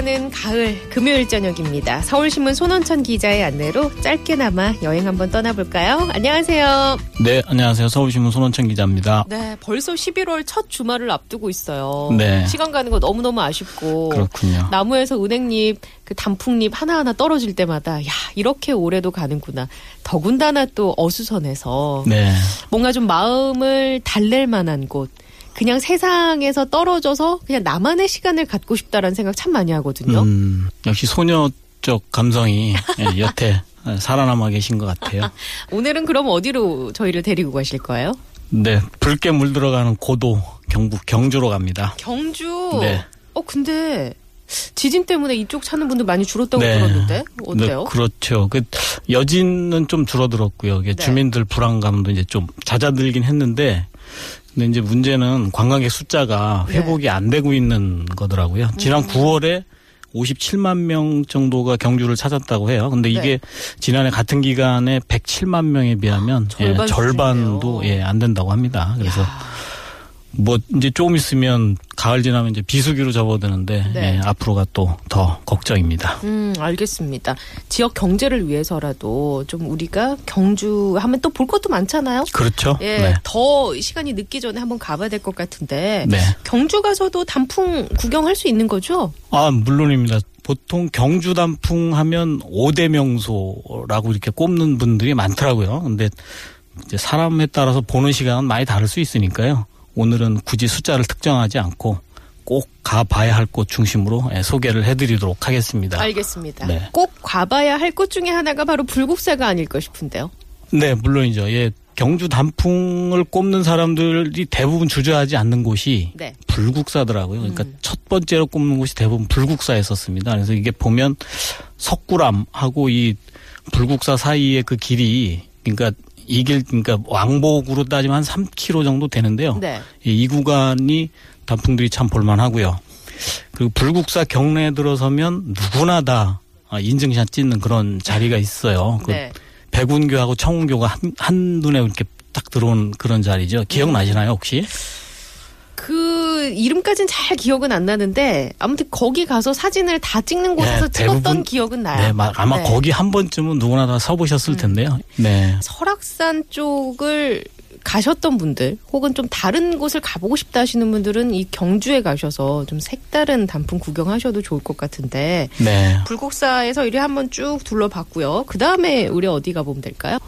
가는 가을 금요일 저녁입니다. 서울신문 손원천 기자의 안내로 짧게나마 여행 한번 떠나볼까요? 안녕하세요. 네, 안녕하세요. 서울신문 손원천 기자입니다. 네, 벌써 11월 첫 주말을 앞두고 있어요. 네. 시간 가는 거 너무너무 아쉽고. 그렇군요. 나무에서 은행잎, 그 단풍잎 하나하나 떨어질 때마다, 야, 이렇게 올해도 가는구나. 더군다나 또 어수선해서. 네. 뭔가 좀 마음을 달랠 만한 곳. 그냥 세상에서 떨어져서 그냥 나만의 시간을 갖고 싶다라는 생각 참 많이 하거든요. 음, 역시 소녀적 감성이 예, 여태 살아남아 계신 것 같아요. 오늘은 그럼 어디로 저희를 데리고 가실 거예요? 네, 붉게 물들어가는 고도 경북 경주로 갑니다. 경주. 네. 어 근데 지진 때문에 이쪽 찾는 분들 많이 줄었다고 네. 들었는데 어때요? 네, 그렇죠. 그 여진은 좀 줄어들었고요. 네. 주민들 불안감도 이제 좀 잦아들긴 했는데 근데 이제 문제는 관광객 숫자가 네. 회복이 안 되고 있는 거더라고요. 음. 지난 9월에 57만 명 정도가 경주를 찾았다고 해요. 근데 이게 네. 지난해 같은 기간에 107만 명에 비하면 절반 예, 절반도. 예, 안 된다고 합니다. 그래서 야, 뭐 이제 조금 있으면 가을 지나면 이제 비수기로 접어드는데 네. 예, 앞으로가 또 더 걱정입니다. 음, 알겠습니다. 지역 경제를 위해서라도 좀 우리가 경주 하면 또 볼 것도 많잖아요. 그렇죠? 예, 네. 더 시간이 늦기 전에 한번 가봐야 될 것 같은데 네. 경주 가서도 단풍 구경할 수 있는 거죠? 아, 물론입니다. 보통 경주 단풍 하면 5대 명소라고 이렇게 꼽는 분들이 많더라고요. 근데 이제 사람에 따라서 보는 시간은 많이 다를 수 있으니까요. 오늘은 굳이 숫자를 특정하지 않고 꼭 가봐야 할 곳 중심으로 예, 소개를 해드리도록 하겠습니다. 알겠습니다. 네. 꼭 가봐야 할 곳 중에 하나가 바로 불국사가 아닐까 싶은데요. 네, 물론이죠. 예, 경주 단풍을 꼽는 사람들이 대부분 주저하지 않는 곳이 네. 불국사더라고요. 그러니까 음. 첫 번째로 꼽는 곳이 대부분 불국사였었습니다. 그래서 이게 보면 석굴암하고 이 불국사 사이의 그 길이 그러니까 이길 그러니까 왕복으로 따지면 한 3km 정도 되는데요. 네. 이, 이 구간이 단풍들이 참 볼만하고요. 그리고 불국사 경내에 들어서면 누구나 다 아, 인증샷 찍는 그런 자리가 있어요. 그 네. 백운교하고 청운교가 한, 한 눈에 이렇게 딱 들어온 그런 자리죠. 기억나시나요, 혹시? 그 이름까지는 잘 기억은 안 나는데 아무튼 거기 가서 사진을 다 찍는 곳에서 네, 찍었던 대부분- 기억은 나요. 네, 마- 아마 네. 거기 한 번쯤은 누구나 다 서보셨을 텐데요. 네. 설악산 쪽을 가셨던 분들 혹은 좀 다른 곳을 가보고 싶다 하시는 분들은 이 경주에 가셔서 좀 색다른 단풍 구경하셔도 좋을 것 같은데 네. 불국사에서 이리 한번 쭉 둘러봤고요. 그 다음에 우리 어디 가보면 될까요?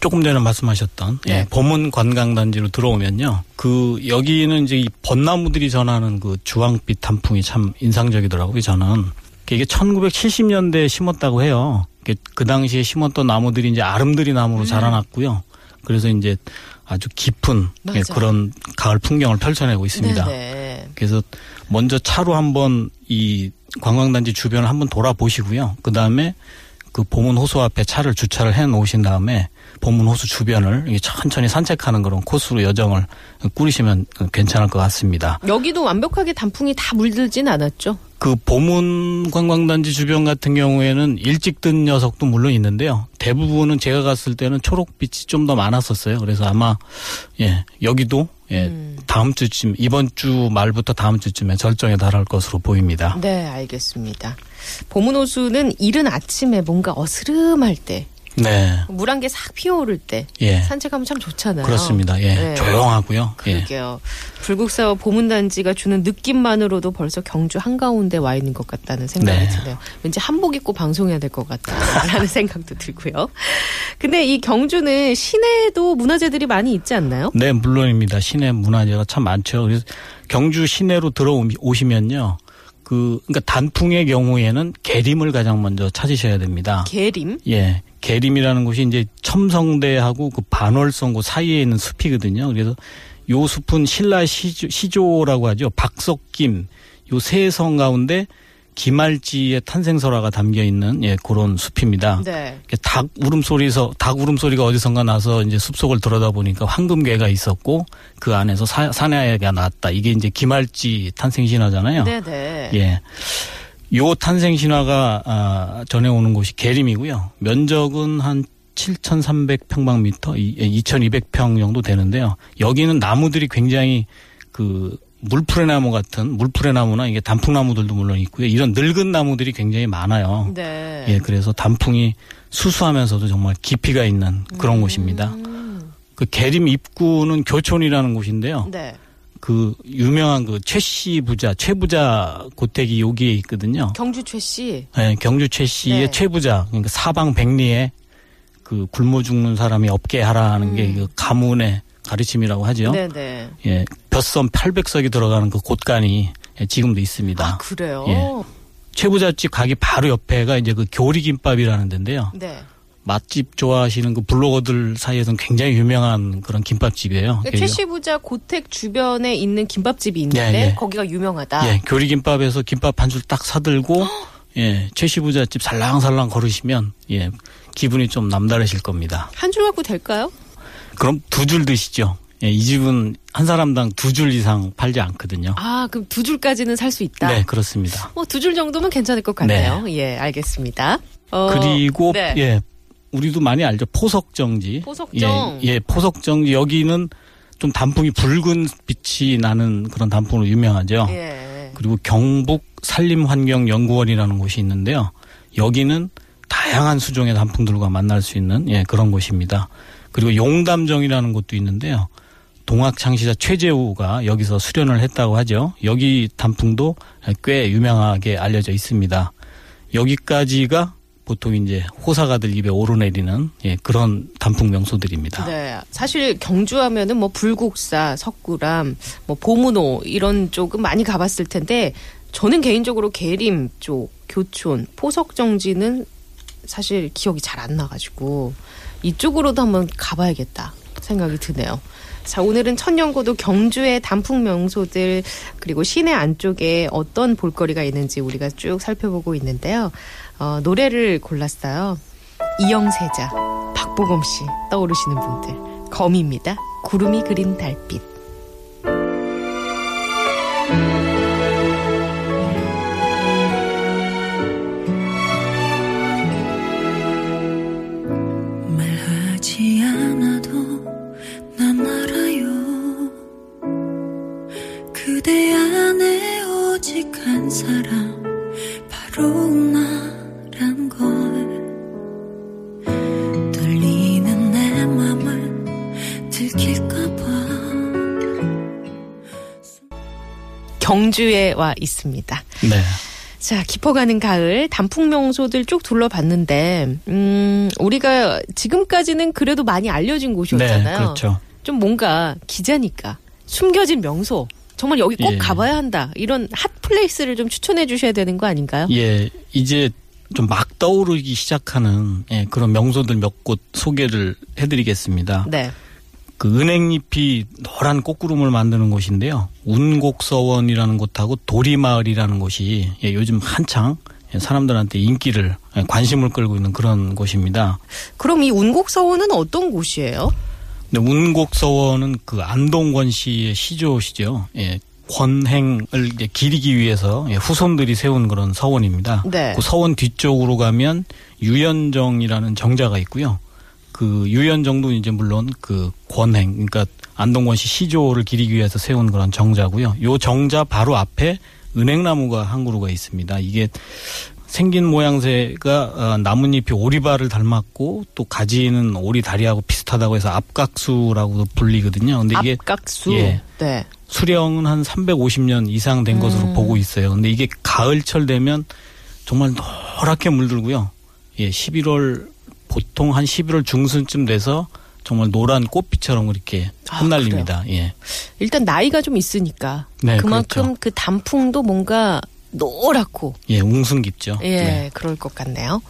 조금 전에 말씀하셨던 네. 예, 범은 관광단지로 들어오면요. 그 여기는 이제 이 벚나무들이 전하는 그 주황빛 단풍이 참 인상적이더라고요. 저는 이게 1970년대에 심었다고 해요. 그 당시에 심었던 나무들이 이제 아름드리 나무로 자라났고요. 그래서 이제 아주 깊은 예. 그런 가을 풍경을 펼쳐내고 있습니다. 네네. 그래서 먼저 차로 한번 이 관광단지 주변을 한번 돌아보시고요. 그 다음에 그 보문 호수 앞에 차를 주차를 해 놓으신 다음에 보문 호수 주변을 천천히 산책하는 그런 코스로 여정을 꾸리시면 괜찮을 것 같습니다. 여기도 완벽하게 단풍이 다 물들진 않았죠. 그 보문 관광단지 주변 같은 경우에는 일찍 든 녀석도 물론 있는데요. 대부분은 제가 갔을 때는 초록빛이 좀 더 많았었어요. 그래서 아마 예 여기도 예 음. 다음 주쯤 이번 주 말부터 다음 주쯤에 절정에 달할 것으로 보입니다. 네, 알겠습니다. 봄은 호수는 이른 아침에 뭔가 어스름할 때, 네, 물 한 개 싹 피어오를 때 예 산책하면 참 좋잖아요. 그렇습니다. 예 네. 조용하고요. 예. 그러게요. 불국사와 보문단지가 주는 느낌만으로도 벌써 경주 한가운데 와 있는 것 같다는 생각이 네. 드네요. 왠지 한복 입고 방송해야 될 것 같다라는 생각도 들고요. 근데 이 경주는 시내에도 문화재들이 많이 있지 않나요? 네, 물론입니다. 시내 문화재가 참 많죠. 그래서 경주 시내로 들어오시면요. 그, 그러니까 단풍의 경우에는 계림을 가장 먼저 찾으셔야 됩니다. 계림? 예. 계림이라는 곳이 이제 첨성대하고 그 반월성 그 사이에 있는 숲이거든요. 그래서 요 숲은 신라 시조, 시조라고 하죠. 박석김 요 세 성 가운데 김알지의 탄생설화가 담겨 있는 예 그런 숲입니다. 네. 닭 울음소리에서 닭 울음소리가 어디선가 나서 이제 숲속을 들여다 보니까 황금괴가 있었고 그 안에서 사, 사내아이가 나왔다. 이게 이제 김알지 탄생 신화잖아요. 네 네. 예. 요 탄생 신화가 아, 전해오는 곳이 계림이고요. 면적은 한 7,300평방미터, 2,200평 정도 되는데요. 여기는 나무들이 굉장히 그 물풀의 나무 같은 물풀의 나무나 이게 단풍나무들도 물론 있고요. 이런 늙은 나무들이 굉장히 많아요. 네. 예, 그래서 단풍이 수수하면서도 정말 깊이가 있는 그런 음. 곳입니다. 그 계림 입구는 교촌이라는 곳인데요. 네. 그 유명한 그 최 씨 부자, 최 부자 고택이 여기에 있거든요. 경주 최 씨. 예, 경주 최 씨의 네. 최 부자, 그러니까 사방 백리에 그 굶어 죽는 사람이 없게 하라는 게그 가문의 가르침이라고 하죠. 음. 네네. 예, 벼섬 800석이 들어가는 그 곳간이 예, 지금도 있습니다. 아 그래요. 예. 최 부잣집 가게 바로 옆에가 이제 그 교리김밥이라는 데인데요. 네. 맛집 좋아하시는 그 블로거들 사이에서는 굉장히 유명한 그런 김밥집이에요. 그러니까 최씨 부자 고택 주변에 있는 김밥집이 있는데 예, 예. 거기가 유명하다. 예, 교리김밥에서 김밥 한 줄 딱 사들고 예, 최시부잣집 살랑살랑 걸으시면 예, 기분이 좀 남다르실 겁니다. 한 줄 갖고 될까요? 그럼 두 줄 드시죠. 예, 이 집은 한 사람당 두 줄 이상 팔지 않거든요. 아 그럼 두 줄까지는 살 수 있다. 네, 그렇습니다. 뭐 두 줄 정도면 괜찮을 것 같네요. 예, 알겠습니다. 어, 그리고 네. 예, 우리도 많이 알죠. 포석정지. 포석정. 예, 예, 포석정지 여기는 좀 단풍이 붉은 빛이 나는 그런 단풍으로 유명하죠. 예. 그리고 경북 산림환경연구원이라는 곳이 있는데요. 여기는 다양한 수종의 단풍들과 만날 수 있는 예, 그런 곳입니다. 그리고 용담정이라는 곳도 있는데요. 동학 창시자 최재우가 여기서 수련을 했다고 하죠. 여기 단풍도 꽤 유명하게 알려져 있습니다. 여기까지가 보통 이제 호사가들 입에 오르내리는 예, 그런 단풍 명소들입니다. 네. 사실 경주하면은 뭐 불국사, 석굴암, 뭐 보문호 이런 쪽은 많이 가봤을 텐데 저는 개인적으로 계림 쪽, 교촌, 포석정지는 사실 기억이 잘 안 나가지고 이쪽으로도 한번 가봐야겠다 생각이 드네요. 자, 오늘은 천년고도 경주의 단풍 명소들 그리고 시내 안쪽에 어떤 볼거리가 있는지 우리가 쭉 살펴보고 있는데요. 어, 노래를 골랐어요. 이영세자, 박보검 씨 떠오르시는 분들. 검입니다. 구름이 그린 달빛. 경주에 와 있습니다. 네. 자, 깊어가는 가을 단풍 명소들 쭉 둘러봤는데, 음, 우리가 지금까지는 그래도 많이 알려진 곳이었잖아요. 네, 그렇죠. 좀 뭔가 기자니까 숨겨진 명소. 정말 여기 꼭 예. 가봐야 한다. 이런 핫 플레이스를 좀 추천해 주셔야 되는 거 아닌가요? 예, 이제 좀 막 떠오르기 시작하는 예, 그런 명소들 몇 곳 소개를 해드리겠습니다. 네. 그 은행잎이 노란 꽃구름을 만드는 곳인데요. 운곡서원이라는 곳하고 도리마을이라는 곳이 예, 요즘 한창 예, 사람들한테 인기를 예, 관심을 끌고 있는 그런 곳입니다. 그럼 이 운곡서원은 어떤 곳이에요? 근데 운곡서원은 그 안동권 씨의 시조시죠. 예, 권행을 이제 기리기 위해서 예, 후손들이 세운 그런 서원입니다. 네. 그 서원 뒤쪽으로 가면 유연정이라는 정자가 있고요. 그 유연정도 이제 물론 그 권행, 그러니까 안동권 씨 시조를 기리기 위해서 세운 그런 정자고요. 요 정자 바로 앞에 은행나무가 한 그루가 있습니다. 이게 생긴 모양새가 어, 나뭇잎이 오리발을 닮았고 또 가지는 오리 다리하고 비슷하다고 해서 앞각수라고도 불리거든요. 근데 이게 앞각수. 예. 네. 수령은 한 350년 이상 된 것으로 음. 보고 있어요. 근데 이게 가을철 되면 정말 노랗게 물들고요. 예, 11월 보통 한 11월 중순쯤 돼서 정말 노란 꽃빛처럼 이렇게 아, 흩날립니다. 예. 일단 나이가 좀 있으니까 네, 그만큼 그렇죠. 그 단풍도 뭔가 노랗고 예, 웅승 깊죠. 예, 네. 그럴 것 같네요.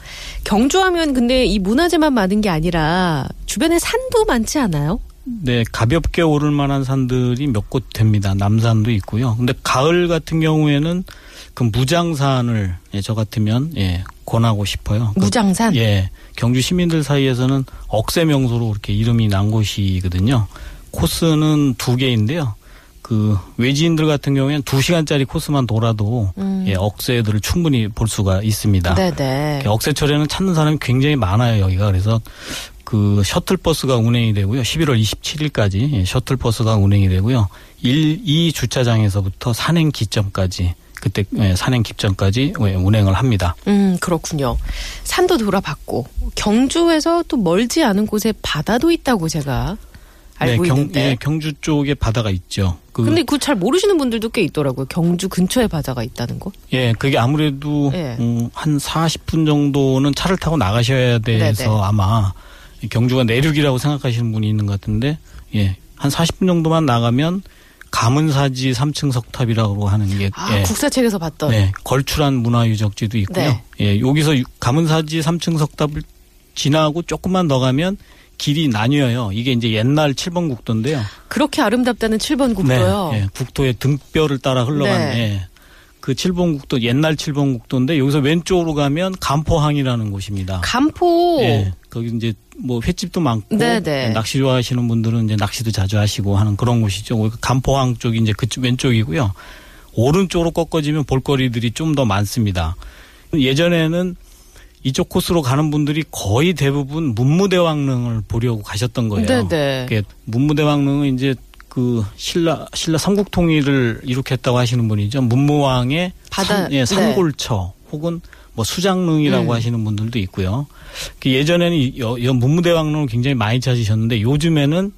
경주하면 근데 이 문화재만 많은 게 아니라 주변에 산도 많지 않아요? 네, 가볍게 오를 만한 산들이 몇 곳 됩니다. 남산도 있고요. 근데 가을 같은 경우에는 그 무장산을 예, 저 같으면 예, 권하고 싶어요. 그 무장산? 예, 경주 시민들 사이에서는 억새 명소로 그렇게 이름이 난 곳이거든요. 코스는 두 개인데요. 그 외지인들 같은 경우에는 두 시간짜리 코스만 돌아도 음. 예, 억새들을 충분히 볼 수가 있습니다. 네네. 억새철에는 찾는 사람이 굉장히 많아요 여기가 그래서 그 셔틀버스가 운행이 되고요 11월 27일까지 예, 셔틀버스가 운행이 되고요 1, 2 주차장에서부터 산행 기점까지 그때 예, 산행 기점까지 예, 운행을 합니다. 음, 그렇군요. 산도 돌아봤고 경주에서 또 멀지 않은 곳에 바다도 있다고 제가 알고 네, 경, 있는데. 예, 경주 쪽에 바다가 있죠. 그, 근데 그 잘 모르시는 분들도 꽤 있더라고요. 경주 근처에 바다가 있다는 곳. 예, 그게 아무래도 예. 음, 한 40분 정도는 차를 타고 나가셔야 돼서 네네. 아마 이 경주가 내륙이라고 생각하시는 분이 있는 것 같은데 예, 한 40분 정도만 나가면 가문사지 3층 석탑이라고 하는 게 아, 예, 국사책에서 봤던. 네, 걸출한 문화유적지도 있고요. 네. 예, 여기서 유- 가문사지 3층 석탑을 지나고 조금만 더 가면 길이 나뉘어요. 이게 이제 옛날 7번 국도인데요. 그렇게 아름답다는 7번 국도요. 네, 예, 국도의 등뼈를 따라 흘러간 네. 예, 그 7번 국도 옛날 7번 국도인데 여기서 왼쪽으로 가면 간포항이라는 곳입니다. 간포. 예, 거기 이제 뭐 횟집도 많고 네네. 예, 낚시 좋아하시는 분들은 이제 낚시도 자주 하시고 하는 그런 곳이죠. 간포항 쪽이 이제 그쪽 왼쪽이고요. 오른쪽으로 꺾어지면 볼거리들이 좀 더 많습니다. 예전에는 이쪽 코스로 가는 분들이 거의 대부분 문무대왕릉을 보려고 가셨던 거예요. 네네. 그게 문무대왕릉은 이제 그 신라 신라 삼국 통일을 이룩했다고 하시는 분이죠. 문무왕의 바다- 산, 예, 네. 산골처 혹은 뭐 수장릉이라고 음. 하시는 분들도 있고요. 그 예전에는 여 문무대왕릉을 굉장히 많이 찾으셨는데 요즘에는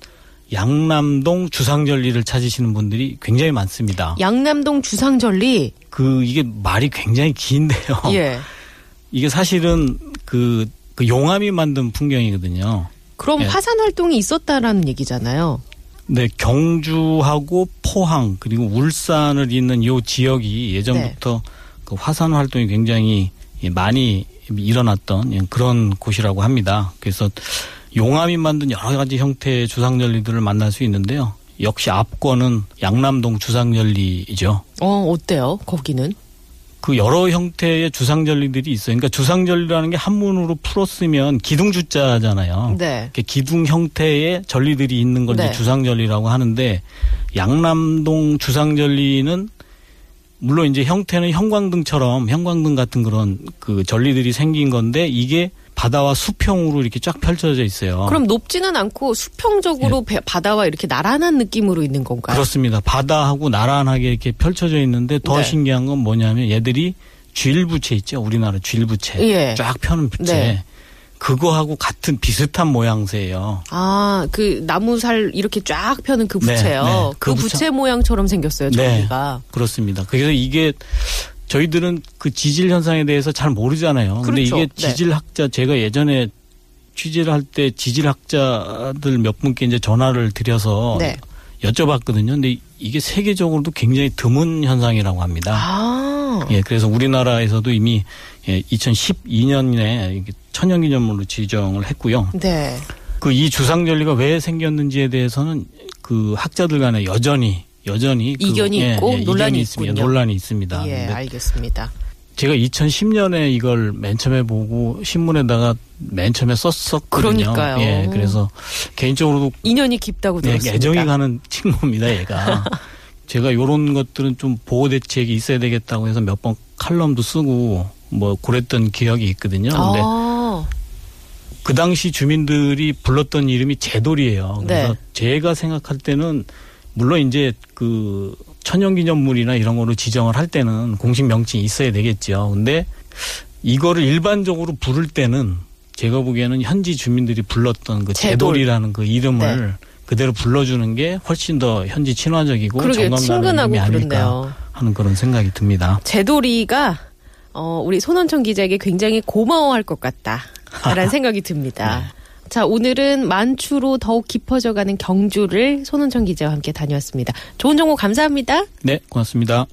양남동 주상절리를 찾으시는 분들이 굉장히 많습니다. 양남동 주상절리. 그 이게 말이 굉장히 긴데요. 예. 이게 사실은 그, 그 용암이 만든 풍경이거든요. 그럼 예. 화산 활동이 있었다라는 얘기잖아요. 네, 경주하고 포항 그리고 울산을 잇는 요 지역이 예전부터 그 화산 활동이 굉장히 예, 많이 일어났던 예, 그런 곳이라고 합니다. 그래서 용암이 만든 여러 가지 형태의 주상절리들을 만날 수 있는데요. 역시 압권은 양남동 주상절리이죠. 어, 어때요? 거기는? 그 여러 형태의 주상절리들이 있어요. 그러니까 주상절리라는 게 한문으로 풀었으면 기둥주자잖아요. 네. 이렇게 기둥 형태의 전리들이 있는 걸 네. 이제 주상절리라고 하는데 양남동 주상절리는 물론 이제 형태는 형광등처럼 형광등 같은 그런 그 전리들이 생긴 건데 이게 바다와 수평으로 이렇게 쫙 펼쳐져 있어요. 그럼 높지는 않고 수평적으로 배- 바다와 이렇게 나란한 느낌으로 있는 건가요? 그렇습니다. 바다하고 나란하게 이렇게 펼쳐져 있는데 더 네. 신기한 건 뭐냐면 얘들이 쥐일부채 있죠. 우리나라 쥐일부채. 예. 쫙 펴는 부채. 네. 그거하고 같은 비슷한 모양새예요. 아, 그 나무살 이렇게 쫙 펴는 그 네, 부채요. 네. 그, 그 부채- 부채 모양처럼 생겼어요, 네. 저기가. 그렇습니다. 그래서 이게 저희들은 그 지질 현상에 대해서 잘 모르잖아요. 근데 그렇죠. 이게 네. 지질학자 제가 예전에 취재를 할 때 지질학자들 몇 분께 이제 전화를 드려서 네. 여쭤봤거든요. 근데 이게 세계적으로도 굉장히 드문 현상이라고 합니다. 아. 예, 그래서 우리나라에서도 이미 예, 2012년에 천연기념물로 지정을 했고요. 네. 그 이 주상절리가 왜 생겼는지에 대해서는 그 학자들 간에 여전히 여전히 그, 이견이 있고 논란이 이견이 있습니다. 논란이 있습니다. 예, 알겠습니다. 제가 2010년에 이걸 맨 처음에 보고 신문에다가 맨 처음에 썼었거든요. 그러니까요. 예, 그래서 개인적으로도 인연이 깊다고 네, 들었습니다. 애정이 가는 친구입니다, 얘가. 제가 요런 것들은 좀 보호 대책이 있어야 되겠다고 해서 몇 번 칼럼도 쓰고 뭐 그랬던 기억이 있거든요. 근데 아, 그 당시 주민들이 불렀던 이름이 제돌이에요. 그래서 네. 제가 생각할 때는 물론 이제 그 천연기념물이나 이런 거로 지정을 할 때는 공식 명칭이 있어야 되겠죠. 근데 이거를 일반적으로 부를 때는 제가 보기에는 현지 주민들이 불렀던 그 제돌. 제돌이라는 그 이름을 그대로 불러주는 게 훨씬 더 현지 친화적이고 그러게 정감 가는 친근하고 이름이 아닐까. 하는 그런 생각이 듭니다. 제돌이가 어, 우리 손원천 기자에게 굉장히 고마워할 것 같다라는 생각이 듭니다. 네. 자, 오늘은 만추로 더욱 깊어져가는 경주를 손원천 기자와 함께 다녀왔습니다. 좋은 정보 감사합니다. 네, 고맙습니다.